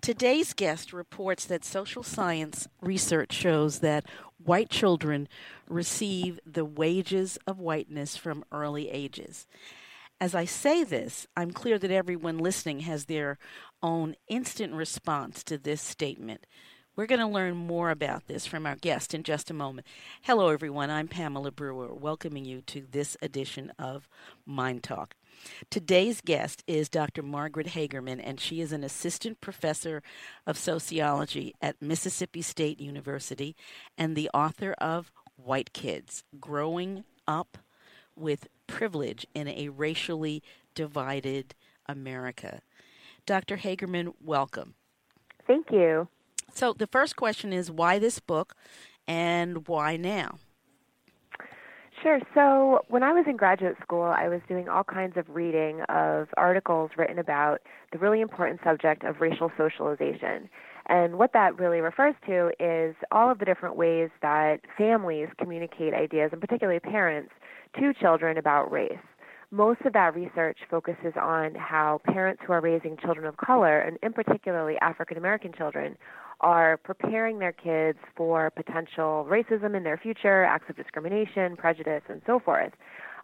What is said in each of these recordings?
Today's guest reports that social science research shows that white children receive the wages of whiteness from early ages. As I say this, I'm clear that everyone listening has their own instant response to this statement. We're going to learn more about this from our guest in just a moment. Hello, everyone. I'm Pamela Brewer, welcoming you to this edition of Mind Talk. Today's guest is Dr. Margaret Hagerman, and she is an assistant professor of sociology at Mississippi State University and the author of White Kids Growing Up with Privilege in a Racially Divided America. Dr. Hagerman, welcome. Thank you. So, the first question is why this book and why now? Sure. So when I was in graduate school, I was doing all kinds of reading of articles written about the really important subject of racial socialization. And what that really refers to is all of the different ways that families communicate ideas, and particularly parents, to children about race. Most of that research focuses on how parents who are raising children of color, and in particularly African American children, are preparing their kids for potential racism in their future, acts of discrimination, prejudice, and so forth.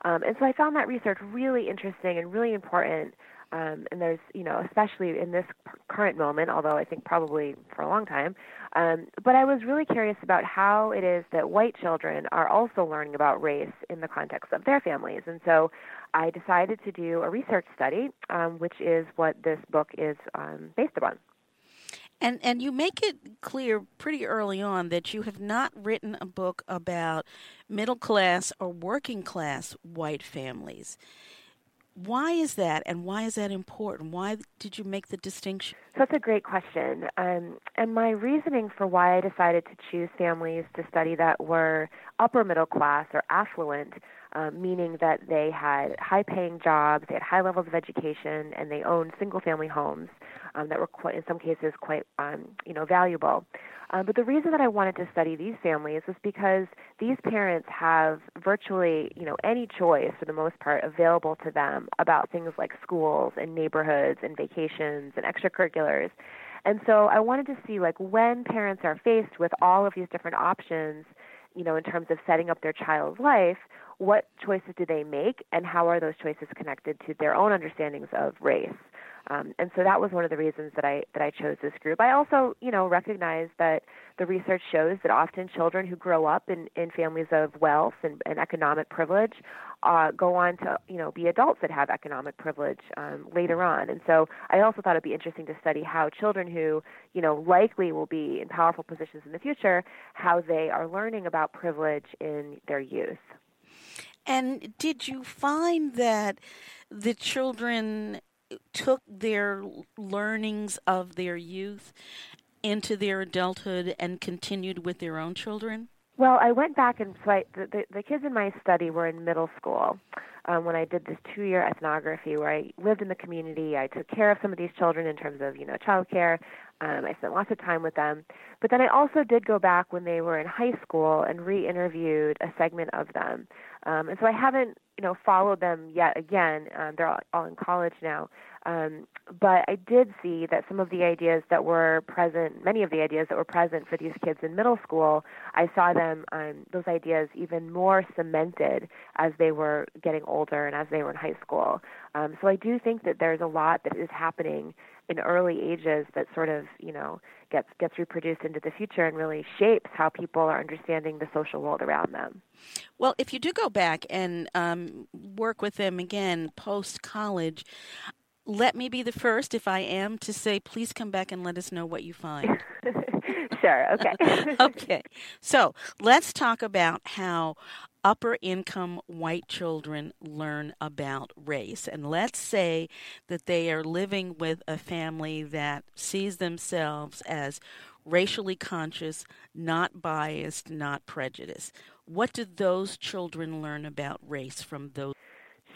Um, and so I found that research really interesting and really important. Um, and there's, you know, especially in this current moment, although I think probably for a long time. Um, but I was really curious about how it is that white children are also learning about race in the context of their families. And so I decided to do a research study, um, which is what this book is um, based upon. And and you make it clear pretty early on that you have not written a book about middle class or working class white families. Why is that, and why is that important? Why did you make the distinction? That's a great question. Um, and my reasoning for why I decided to choose families to study that were upper middle class or affluent, um, meaning that they had high paying jobs, they had high levels of education, and they owned single family homes um, that were quite, in some cases quite um, you know valuable. Um, but the reason that I wanted to study these families was because these parents have virtually you know any choice for the most part available to them about things like schools and neighborhoods and vacations and extracurriculars. And so I wanted to see like when parents are faced with all of these different options, you know, in terms of setting up their child's life, what choices do they make and how are those choices connected to their own understandings of race? Um, and so that was one of the reasons that I that I chose this group. I also, you know, recognize that the research shows that often children who grow up in, in families of wealth and, and economic privilege uh, go on to, you know, be adults that have economic privilege um, later on. And so I also thought it'd be interesting to study how children who, you know, likely will be in powerful positions in the future, how they are learning about privilege in their youth. And did you find that the children took their learnings of their youth into their adulthood and continued with their own children? Well, I went back and so I, the, the, the kids in my study were in middle school um, when I did this two-year ethnography where I lived in the community. I took care of some of these children in terms of you know child care. Um, I spent lots of time with them. But then I also did go back when they were in high school and re-interviewed a segment of them. Um, and so I haven't, you know, followed them yet again. Um, they're all, all in college now. Um, but I did see that some of the ideas that were present, many of the ideas that were present for these kids in middle school, I saw them, um, those ideas even more cemented as they were getting older and as they were in high school. Um, so I do think that there's a lot that is happening in early ages that sort of, you know, gets gets reproduced into the future and really shapes how people are understanding the social world around them. Well, if you do go back and um, work with them again post college, let me be the first, if I am, to say, please come back and let us know what you find. sure. Okay. okay. So let's talk about how upper income white children learn about race. And let's say that they are living with a family that sees themselves as racially conscious, not biased, not prejudiced. What do those children learn about race from those?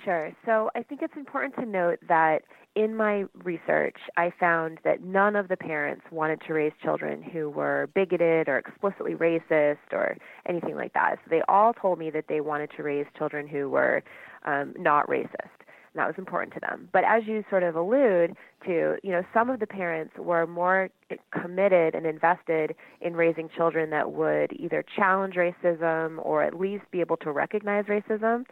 Sure. So I think it's important to note that in my research, I found that none of the parents wanted to raise children who were bigoted or explicitly racist or anything like that. So they all told me that they wanted to raise children who were um, not racist. and that was important to them. But as you sort of allude to, you know, some of the parents were more committed and invested in raising children that would either challenge racism or at least be able to recognize racism,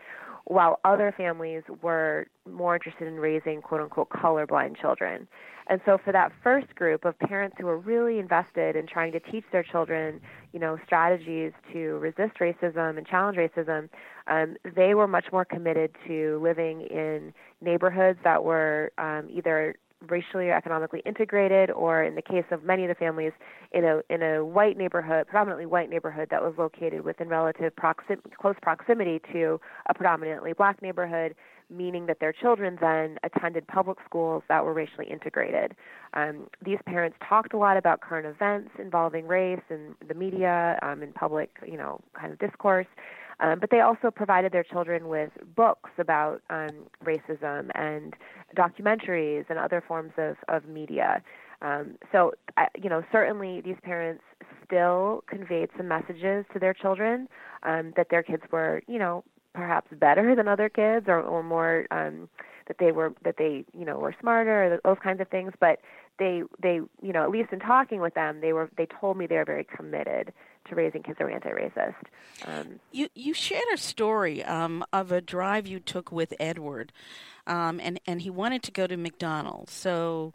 while other families were more interested in raising quote unquote colorblind children. And so for that first group of parents who were really invested in trying to teach their children, you know, strategies to resist racism and challenge racism, um, they were much more committed to living in neighborhoods that were um, either racially or economically integrated, or in the case of many of the families, in a in a white neighborhood, predominantly white neighborhood that was located within relative proxim- close proximity to a predominantly black neighborhood, meaning that their children then attended public schools that were racially integrated. Um, these parents talked a lot about current events involving race and the media um, in public, you know, kind of discourse. Um, but they also provided their children with books about um, racism and documentaries and other forms of, of media. Um, so, uh, you know, certainly these parents still conveyed some messages to their children um, that their kids were, you know, perhaps better than other kids or, or more um, that they were that they you know were smarter or those kinds of things but they they you know at least in talking with them they were they told me they were very committed to raising kids that were anti-racist. Um, you you shared a story um, of a drive you took with Edward, um, and and he wanted to go to McDonald's. So,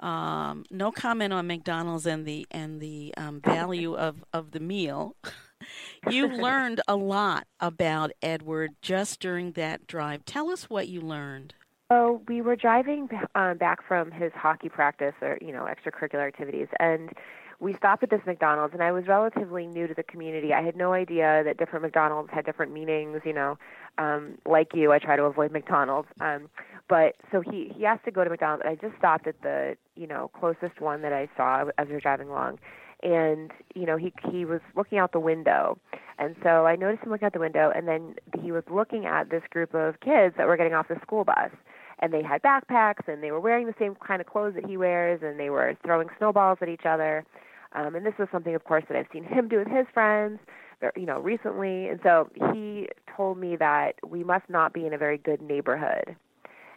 um, no comment on McDonald's and the and the um, value of of the meal. you learned a lot about Edward just during that drive. Tell us what you learned. So we were driving um, back from his hockey practice or you know extracurricular activities, and we stopped at this McDonald's, and I was relatively new to the community. I had no idea that different McDonald's had different meanings. You know, um, like you, I try to avoid McDonald's. Um, but so he he asked to go to McDonald's, and I just stopped at the you know closest one that I saw as we were driving along, and you know he he was looking out the window, and so I noticed him looking out the window, and then he was looking at this group of kids that were getting off the school bus and they had backpacks and they were wearing the same kind of clothes that he wears and they were throwing snowballs at each other um, and this was something, of course, that I've seen him do with his friends, you know, recently. And so he told me that we must not be in a very good neighborhood.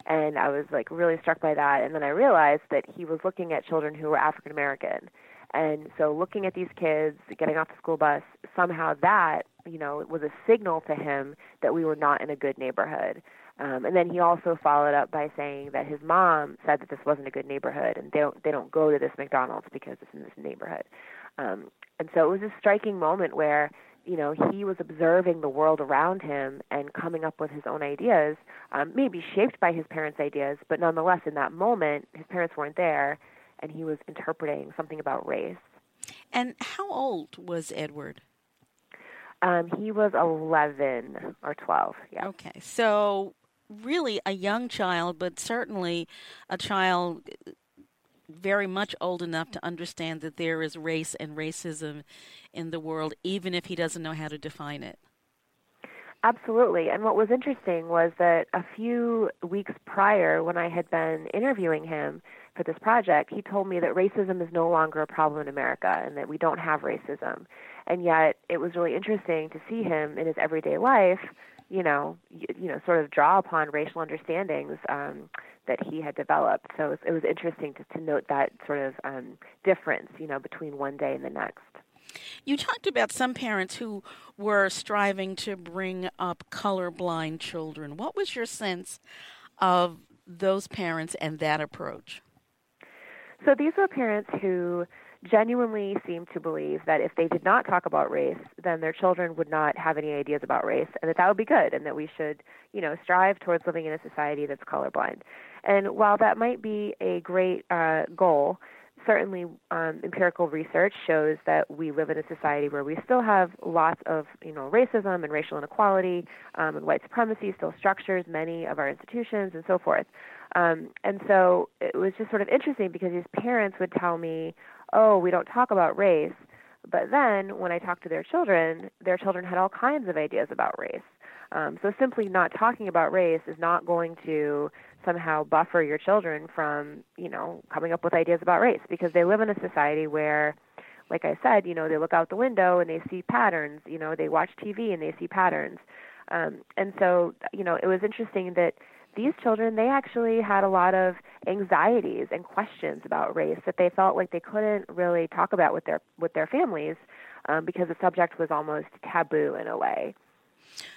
And I was like really struck by that. And then I realized that he was looking at children who were African American. And so looking at these kids getting off the school bus, somehow that, you know, was a signal to him that we were not in a good neighborhood. Um, and then he also followed up by saying that his mom said that this wasn't a good neighborhood, and they don't they don't go to this McDonald's because it's in this neighborhood. Um, and so it was a striking moment where you know he was observing the world around him and coming up with his own ideas, um, maybe shaped by his parents' ideas, but nonetheless in that moment his parents weren't there, and he was interpreting something about race. And how old was Edward? Um, he was 11 or 12. Yeah. Okay. So really a young child, but certainly a child uh, very much old enough to understand that there is race and racism in the world, even if he doesn't know how to define it. Absolutely. And what was interesting was that a few weeks prior, when I had been interviewing him for this project, he told me that racism is no longer a problem in America and that we don't have racism. And yet, it was really interesting to see him in his everyday life you know, you, you know, sort of draw upon racial understandings um, that he had developed. So it was, it was interesting to, to note that sort of um, difference, you know, between one day and the next. You talked about some parents who were striving to bring up colorblind children. What was your sense of those parents and that approach? So these were parents who genuinely seem to believe that if they did not talk about race, then their children would not have any ideas about race, and that that would be good, and that we should, you know, strive towards living in a society that's colorblind. And while that might be a great uh, goal, certainly um, empirical research shows that we live in a society where we still have lots of you know racism and racial inequality um, and white supremacy still structures many of our institutions and so forth. Um, and so it was just sort of interesting because these parents would tell me, oh, we don't talk about race. But then when I talked to their children, their children had all kinds of ideas about race. Um, so simply not talking about race is not going to somehow buffer your children from, you know, coming up with ideas about race because they live in a society where, like I said, you know, they look out the window and they see patterns. You know, they watch TV and they see patterns. Um, and so, you know, it was interesting that these children they actually had a lot of anxieties and questions about race that they felt like they couldn't really talk about with their with their families um, because the subject was almost taboo in a way.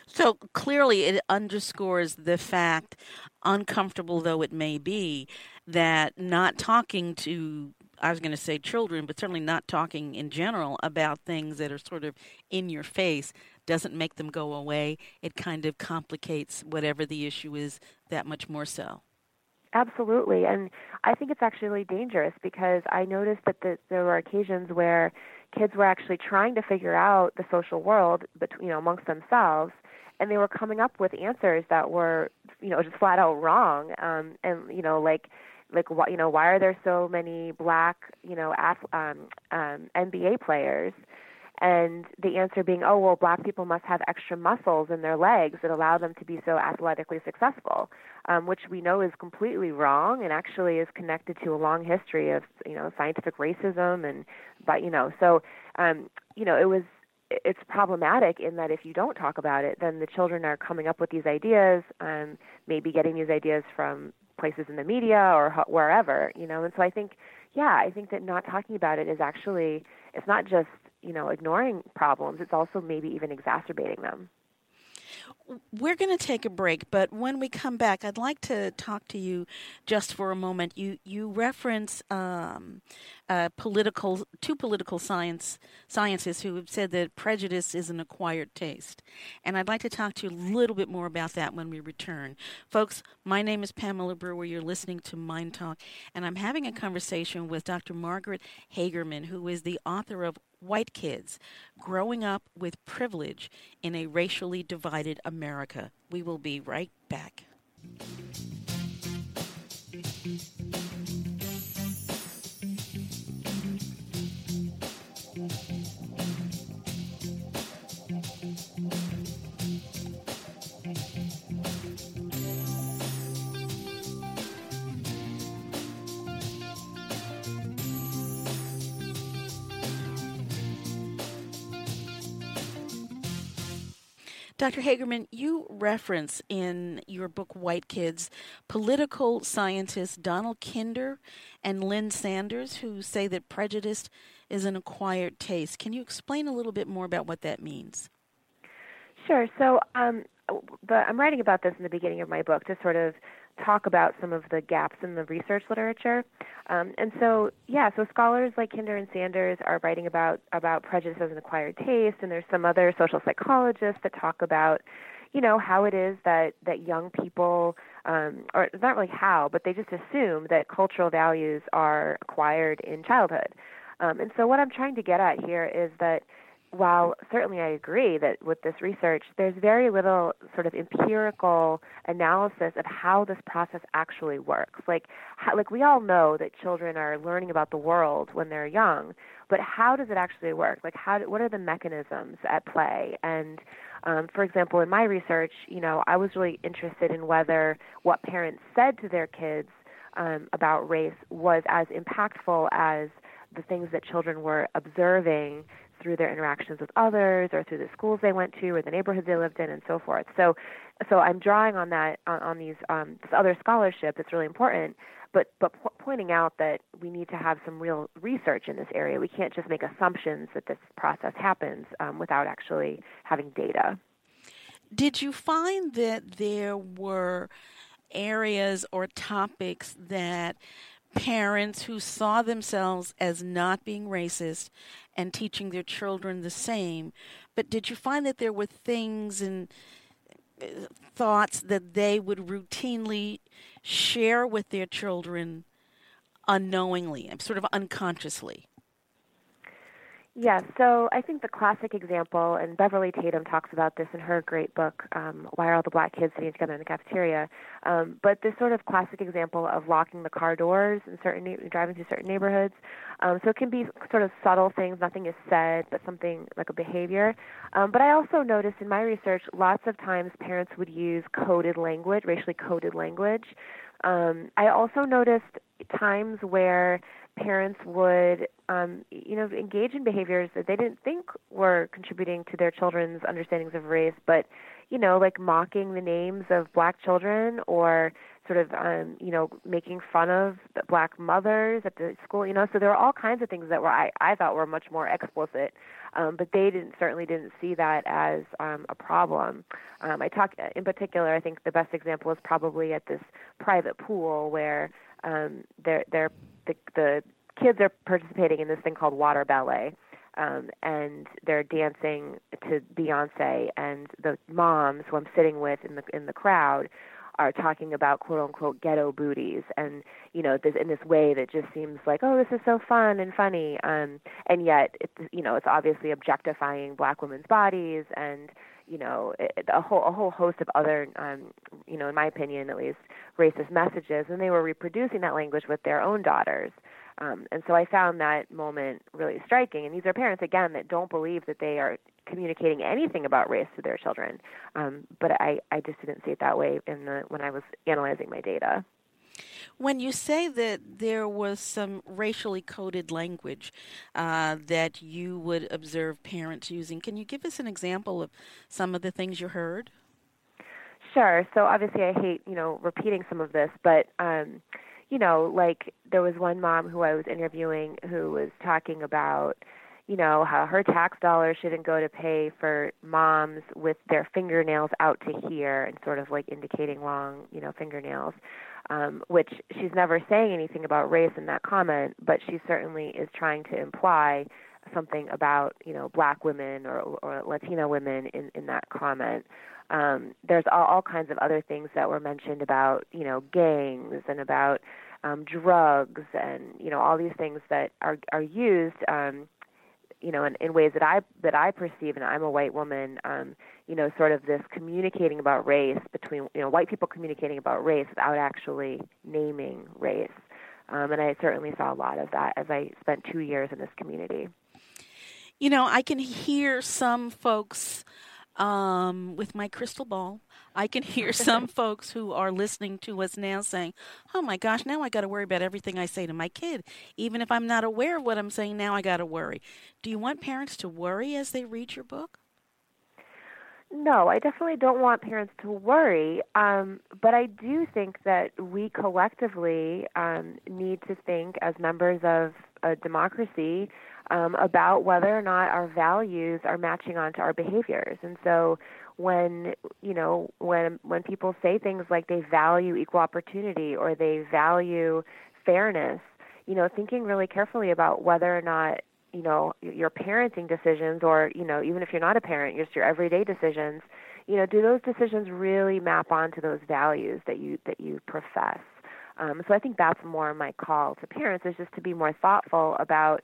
So clearly, it underscores the fact, uncomfortable though it may be, that not talking to I was going to say children, but certainly not talking in general about things that are sort of in your face doesn't make them go away. It kind of complicates whatever the issue is that much more so. Absolutely. And I think it's actually dangerous because I noticed that the, there were occasions where kids were actually trying to figure out the social world between, you know, amongst themselves and they were coming up with answers that were, you know, just flat out wrong. Um, and, you know, like, like why you know why are there so many black you know ath- um, um, NBA players? And the answer being, oh, well, black people must have extra muscles in their legs that allow them to be so athletically successful, um, which we know is completely wrong and actually is connected to a long history of, you know, scientific racism and, but, you know, so, um, you know, it was, it's problematic in that if you don't talk about it, then the children are coming up with these ideas, um, maybe getting these ideas from places in the media or wherever, you know, and so I think, yeah, I think that not talking about it is actually, it's not just you know, ignoring problems, it's also maybe even exacerbating them. We're going to take a break, but when we come back, I'd like to talk to you just for a moment. You you reference um, uh, political two political science scientists who have said that prejudice is an acquired taste, and I'd like to talk to you a little bit more about that when we return, folks. My name is Pamela Brewer. You're listening to Mind Talk, and I'm having a conversation with Dr. Margaret Hagerman, who is the author of white kids growing up with privilege in a racially divided America. We will be right back. Dr. Hagerman, you reference in your book White Kids political scientists Donald Kinder and Lynn Sanders who say that prejudice is an acquired taste. Can you explain a little bit more about what that means? Sure. So um, the, I'm writing about this in the beginning of my book to sort of talk about some of the gaps in the research literature. Um, and so, yeah, so scholars like Kinder and Sanders are writing about about prejudice as an acquired taste, and there's some other social psychologists that talk about, you know, how it is that that young people, um, or not really how, but they just assume that cultural values are acquired in childhood. Um, and so, what I'm trying to get at here is that while certainly I agree that with this research, there's very little sort of empirical analysis of how this process actually works. Like, how, like we all know that children are learning about the world when they're young, but how does it actually work? Like, how? Do, what are the mechanisms at play? And um, for example, in my research, you know, I was really interested in whether what parents said to their kids um, about race was as impactful as the things that children were observing through their interactions with others or through the schools they went to or the neighborhoods they lived in and so forth. So so I'm drawing on that on, on these um, this other scholarship that's really important, but but po- pointing out that we need to have some real research in this area. We can't just make assumptions that this process happens um, without actually having data. Did you find that there were areas or topics that parents who saw themselves as not being racist and teaching their children the same. But did you find that there were things and uh, thoughts that they would routinely share with their children unknowingly, sort of unconsciously? Yes, so I think the classic example, and Beverly Tatum talks about this in her great book, um, Why Are All the Black Kids Sitting Together in the Cafeteria? Um, but this sort of classic example of locking the car doors in certain driving through certain neighborhoods. Um, so it can be sort of subtle things, nothing is said, but something like a behavior. Um, but I also noticed in my research, lots of times parents would use coded language, racially coded language. Um, I also noticed times where parents would um, you know engage in behaviors that they didn't think were contributing to their children's understandings of race but you know, like mocking the names of black children or sort of um, you know, making fun of black mothers at the school, you know, so there were all kinds of things that were I, I thought were much more explicit. Um, but they didn't certainly didn't see that as um, a problem. Um, I talk in particular. I think the best example is probably at this private pool where um, they're, they're, the, the kids are participating in this thing called water ballet, um, and they're dancing to Beyonce, and the moms who I'm sitting with in the in the crowd are talking about quote unquote ghetto booties and you know this in this way that just seems like oh this is so fun and funny um and yet it's you know it's obviously objectifying black women's bodies and you know a whole a whole host of other um you know in my opinion at least racist messages and they were reproducing that language with their own daughters um, and so I found that moment really striking. And these are parents, again, that don't believe that they are communicating anything about race to their children. Um, but I, I just didn't see it that way in the, when I was analyzing my data. When you say that there was some racially coded language uh, that you would observe parents using, can you give us an example of some of the things you heard? Sure. So obviously, I hate you know repeating some of this, but um, you know, like there was one mom who I was interviewing who was talking about, you know, how her tax dollars shouldn't go to pay for moms with their fingernails out to here and sort of like indicating long, you know, fingernails. Um, which she's never saying anything about race in that comment, but she certainly is trying to imply something about you know black women or, or Latina women in, in that comment. Um, there's all, all kinds of other things that were mentioned about you know gangs and about um, drugs and you know all these things that are are used um, you know in, in ways that I that I perceive and I'm a white woman um, you know sort of this communicating about race between you know white people communicating about race without actually naming race um, and I certainly saw a lot of that as I spent two years in this community. You know, I can hear some folks um, with my crystal ball. I can hear some folks who are listening to us now saying, "Oh my gosh, now I got to worry about everything I say to my kid. Even if I'm not aware of what I'm saying, now I got to worry." Do you want parents to worry as they read your book? No, I definitely don't want parents to worry. Um, but I do think that we collectively um, need to think as members of a democracy um, about whether or not our values are matching onto our behaviors. And so when you know when when people say things like they value equal opportunity or they value fairness, you know, thinking really carefully about whether or not you know your parenting decisions or you know even if you're not a parent, just your everyday decisions, you know, do those decisions really map onto those values that you that you profess? Um, so I think that's more my call to parents is just to be more thoughtful about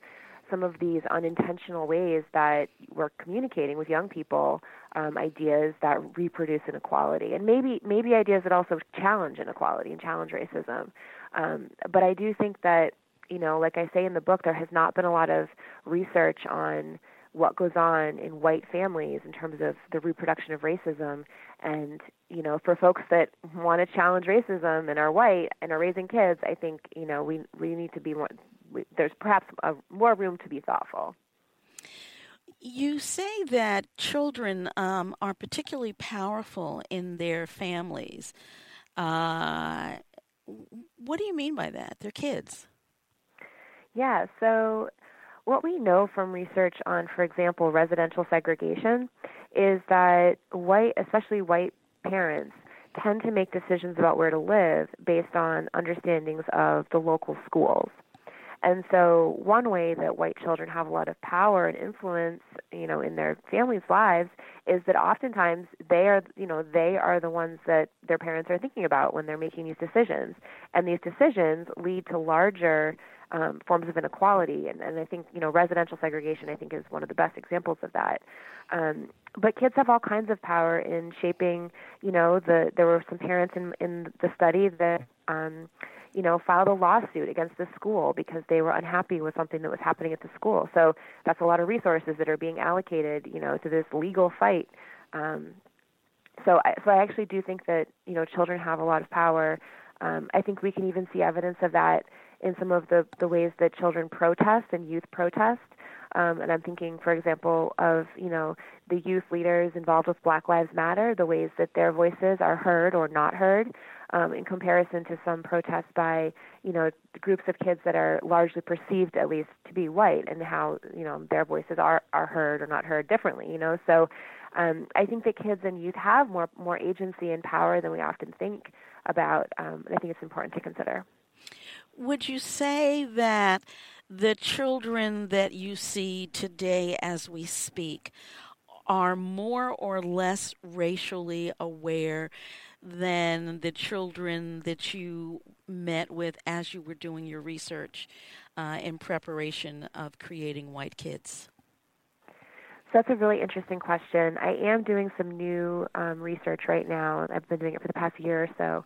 some of these unintentional ways that we're communicating with young people um, ideas that reproduce inequality and maybe maybe ideas that also challenge inequality and challenge racism. Um, but I do think that you know like I say in the book there has not been a lot of research on what goes on in white families in terms of the reproduction of racism. And you know for folks that want to challenge racism and are white and are raising kids i think you know we we need to be more there's perhaps a, more room to be thoughtful. You say that children um, are particularly powerful in their families. Uh, what do you mean by that? They're kids. Yeah, so what we know from research on, for example, residential segregation is that white, especially white parents, tend to make decisions about where to live based on understandings of the local schools. And so, one way that white children have a lot of power and influence, you know, in their families' lives is that oftentimes they are, you know, they are the ones that their parents are thinking about when they're making these decisions. And these decisions lead to larger um, forms of inequality. And, and I think, you know, residential segregation, I think, is one of the best examples of that. Um, but kids have all kinds of power in shaping, you know, the, there were some parents in, in the study that, um, you know, filed a lawsuit against the school because they were unhappy with something that was happening at the school. So that's a lot of resources that are being allocated, you know, to this legal fight. Um, so, I, so I actually do think that you know children have a lot of power. Um, I think we can even see evidence of that in some of the the ways that children protest and youth protest. Um, and I'm thinking, for example, of you know the youth leaders involved with Black Lives Matter, the ways that their voices are heard or not heard, um, in comparison to some protests by you know groups of kids that are largely perceived, at least, to be white, and how you know their voices are are heard or not heard differently. You know, so um, I think that kids and youth have more more agency and power than we often think about, um, and I think it's important to consider. Would you say that the children that you see today as we speak are more or less racially aware than the children that you met with as you were doing your research uh, in preparation of creating White Kids? So that's a really interesting question. I am doing some new um, research right now. I've been doing it for the past year or so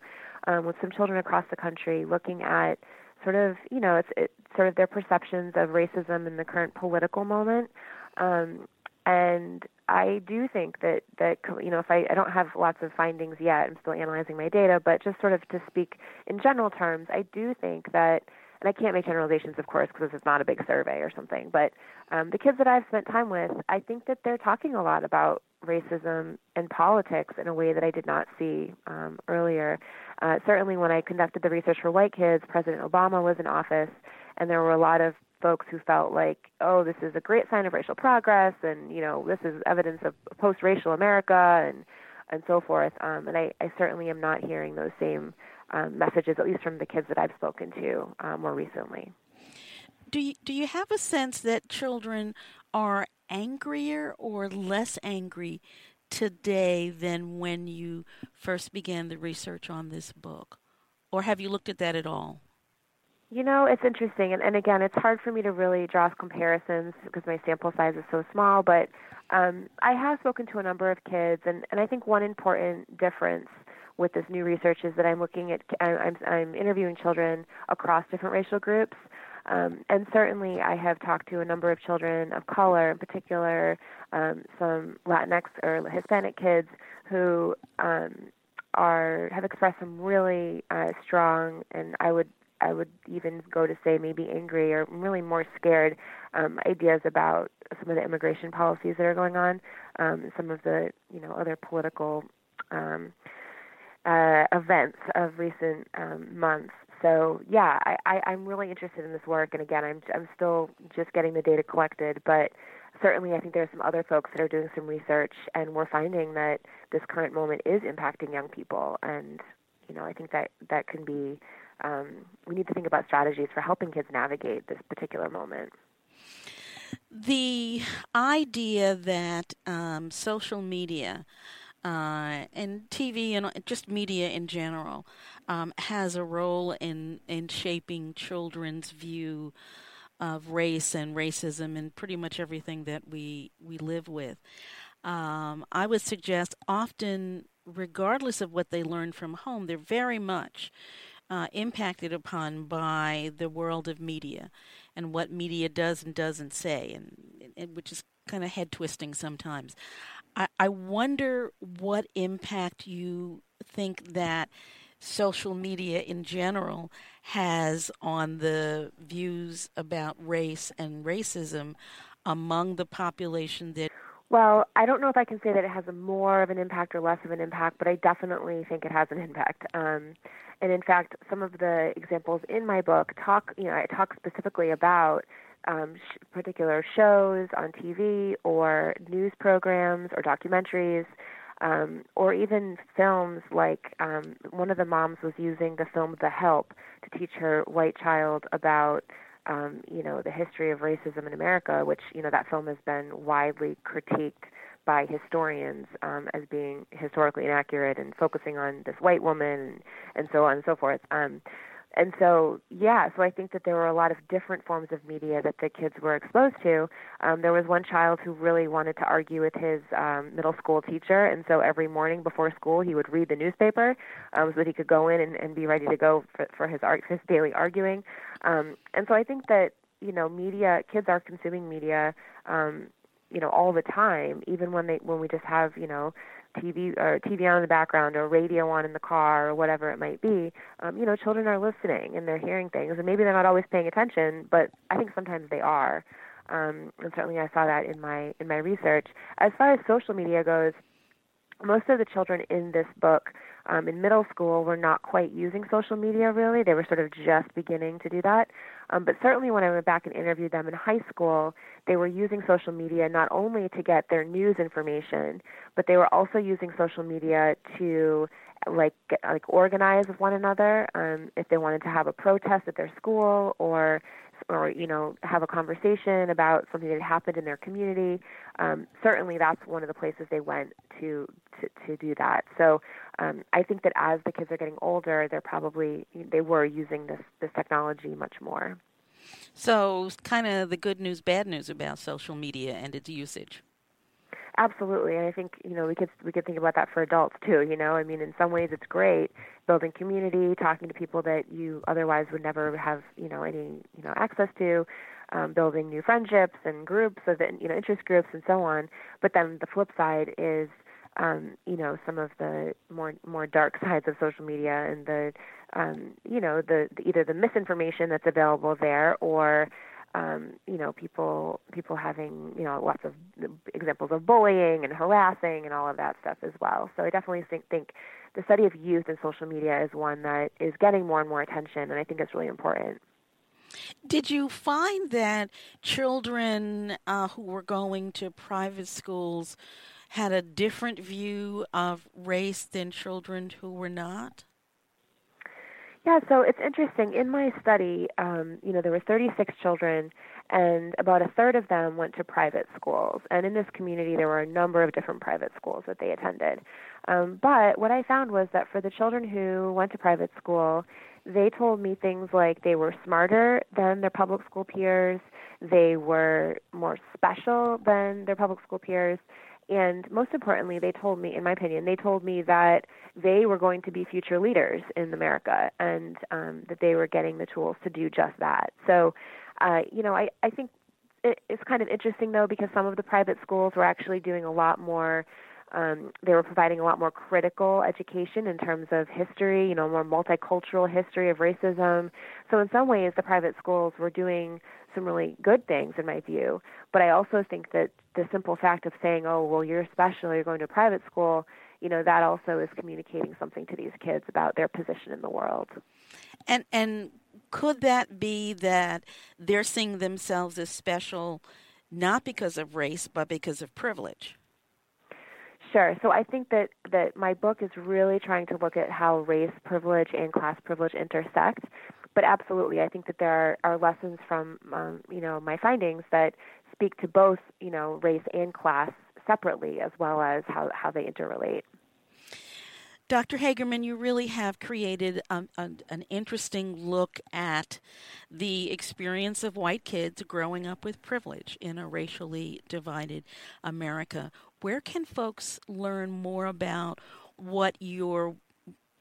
um, with some children across the country, looking at sort of, you know, it's it, sort of their perceptions of racism in the current political moment. Um, and I do think that that you know if I I don't have lots of findings yet, I'm still analyzing my data, but just sort of to speak in general terms, I do think that and I can't make generalizations, of course, because it's not a big survey or something. But um, the kids that I've spent time with, I think that they're talking a lot about racism and politics in a way that I did not see um, earlier. Uh, certainly, when I conducted the research for white kids, President Obama was in office, and there were a lot of folks who felt like, oh, this is a great sign of racial progress, and you know, this is evidence of post-racial America, and and so forth. Um, and I, I certainly am not hearing those same um, messages, at least from the kids that I've spoken to uh, more recently. Do you, do you have a sense that children are angrier or less angry today than when you first began the research on this book? Or have you looked at that at all? You know, it's interesting, and, and again, it's hard for me to really draw comparisons because my sample size is so small. But um, I have spoken to a number of kids, and, and I think one important difference with this new research is that I'm looking at I'm, I'm interviewing children across different racial groups, um, and certainly I have talked to a number of children of color, in particular, um, some Latinx or Hispanic kids who um, are have expressed some really uh, strong and I would I would even go to say maybe angry or really more scared um, ideas about some of the immigration policies that are going on, um, some of the you know other political um, uh, events of recent um, months. So yeah, I, I, I'm really interested in this work, and again, I'm I'm still just getting the data collected, but certainly I think there are some other folks that are doing some research, and we're finding that this current moment is impacting young people, and you know I think that that can be um, we need to think about strategies for helping kids navigate this particular moment. The idea that um, social media uh, and TV and just media in general um, has a role in in shaping children's view of race and racism and pretty much everything that we we live with. Um, I would suggest often, regardless of what they learn from home, they're very much uh, impacted upon by the world of media and what media does and doesn't say, and, and which is kind of head twisting sometimes. I, I wonder what impact you think that social media in general has on the views about race and racism among the population that well, I don't know if I can say that it has a more of an impact or less of an impact, but I definitely think it has an impact. Um, and in fact, some of the examples in my book talk, you know, I talk specifically about um, sh- particular shows on TV or news programs or documentaries. Um, or even films like um, one of the moms was using the film The Help to teach her white child about um, you know the history of racism in America, which you know that film has been widely critiqued by historians um, as being historically inaccurate and focusing on this white woman and, and so on and so forth. Um, and so yeah so i think that there were a lot of different forms of media that the kids were exposed to. Um, there was one child who really wanted to argue with his um, middle school teacher and so every morning before school he would read the newspaper um, so that he could go in and, and be ready to go for, for his art his daily arguing. Um, and so i think that you know media kids are consuming media um, you know all the time even when they when we just have you know TV or TV on in the background or radio on in the car or whatever it might be, um, you know, children are listening and they're hearing things and maybe they're not always paying attention, but I think sometimes they are. um, and certainly I saw that in my in my research. As far as social media goes, most of the children in this book um, in middle school were not quite using social media really. They were sort of just beginning to do that. Um, but certainly when I went back and interviewed them in high school, they were using social media not only to get their news information, but they were also using social media to like get, like organize with one another um, if they wanted to have a protest at their school or or you know have a conversation about something that happened in their community. Um, certainly, that's one of the places they went to to, to do that. So um, I think that as the kids are getting older, they're probably they were using this this technology much more. So, kind of the good news, bad news about social media and its usage. Absolutely, and I think you know we could we could think about that for adults too. You know, I mean, in some ways it's great building community, talking to people that you otherwise would never have you know any you know access to, um, building new friendships and groups of you know interest groups and so on. But then the flip side is um, you know some of the more more dark sides of social media and the um, you know the, the either the misinformation that's available there or um, you know, people people having you know lots of examples of bullying and harassing and all of that stuff as well. So I definitely think think the study of youth and social media is one that is getting more and more attention, and I think it's really important. Did you find that children uh, who were going to private schools had a different view of race than children who were not? Yeah, so it's interesting. In my study, um, you know, there were 36 children, and about a third of them went to private schools. And in this community, there were a number of different private schools that they attended. Um, but what I found was that for the children who went to private school, they told me things like they were smarter than their public school peers, they were more special than their public school peers, and most importantly, they told me, in my opinion, they told me that they were going to be future leaders in America and um, that they were getting the tools to do just that. So, uh, you know, I, I think it, it's kind of interesting, though, because some of the private schools were actually doing a lot more. Um, they were providing a lot more critical education in terms of history, you know, more multicultural history of racism. So in some ways, the private schools were doing some really good things in my view. But I also think that the simple fact of saying, "Oh, well, you're special. You're going to a private school," you know, that also is communicating something to these kids about their position in the world. And and could that be that they're seeing themselves as special, not because of race, but because of privilege? Sure. So I think that, that my book is really trying to look at how race privilege and class privilege intersect but absolutely, I think that there are, are lessons from um, you know my findings that speak to both you know race and class separately as well as how how they interrelate. Dr. Hagerman, you really have created um, an, an interesting look at the experience of white kids growing up with privilege in a racially divided America. Where can folks learn more about what your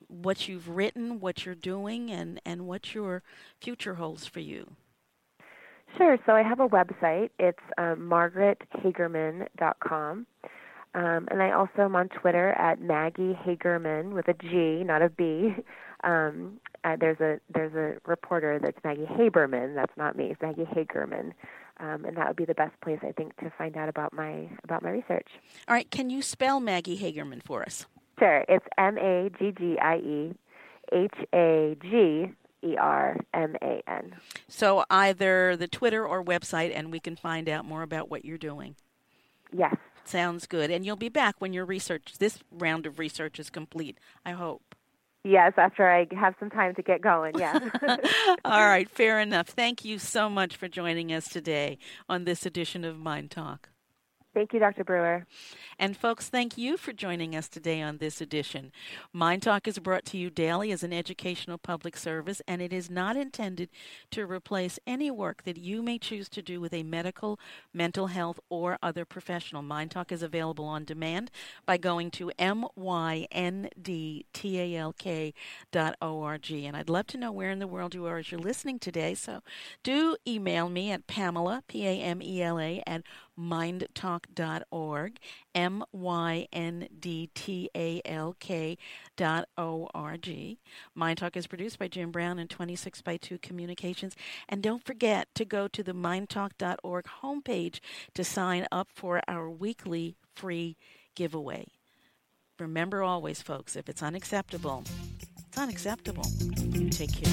what you've written, what you're doing, and, and what your future holds for you. Sure. So I have a website. It's um, margarethagerman.com. Um, and I also am on Twitter at Maggie Hagerman with a G, not a B. Um, uh, there's a there's a reporter that's Maggie Haberman. That's not me. It's Maggie Hagerman. Um, and that would be the best place I think to find out about my about my research. All right, can you spell Maggie Hagerman for us? Sure. It's M A G G I E H A G E R M A N. So either the Twitter or website, and we can find out more about what you're doing. Yes. Sounds good. And you'll be back when your research, this round of research is complete, I hope. Yes, after I have some time to get going, yeah. All right, fair enough. Thank you so much for joining us today on this edition of Mind Talk. Thank you, Dr. Brewer. And folks, thank you for joining us today on this edition. Mind Talk is brought to you daily as an educational public service, and it is not intended to replace any work that you may choose to do with a medical, mental health, or other professional. Mind Talk is available on demand by going to myndtalk.org. And I'd love to know where in the world you are as you're listening today, so do email me at Pamela, P A M E L A, at myndtalk.org, M Y N D T A L K dot O R G. Mind Talk is produced by Jim Brown and 26 by 2 Communications. And don't forget to go to the myndtalk.org homepage to sign up for our weekly free giveaway. Remember always, folks, if it's unacceptable, it's unacceptable. Take care.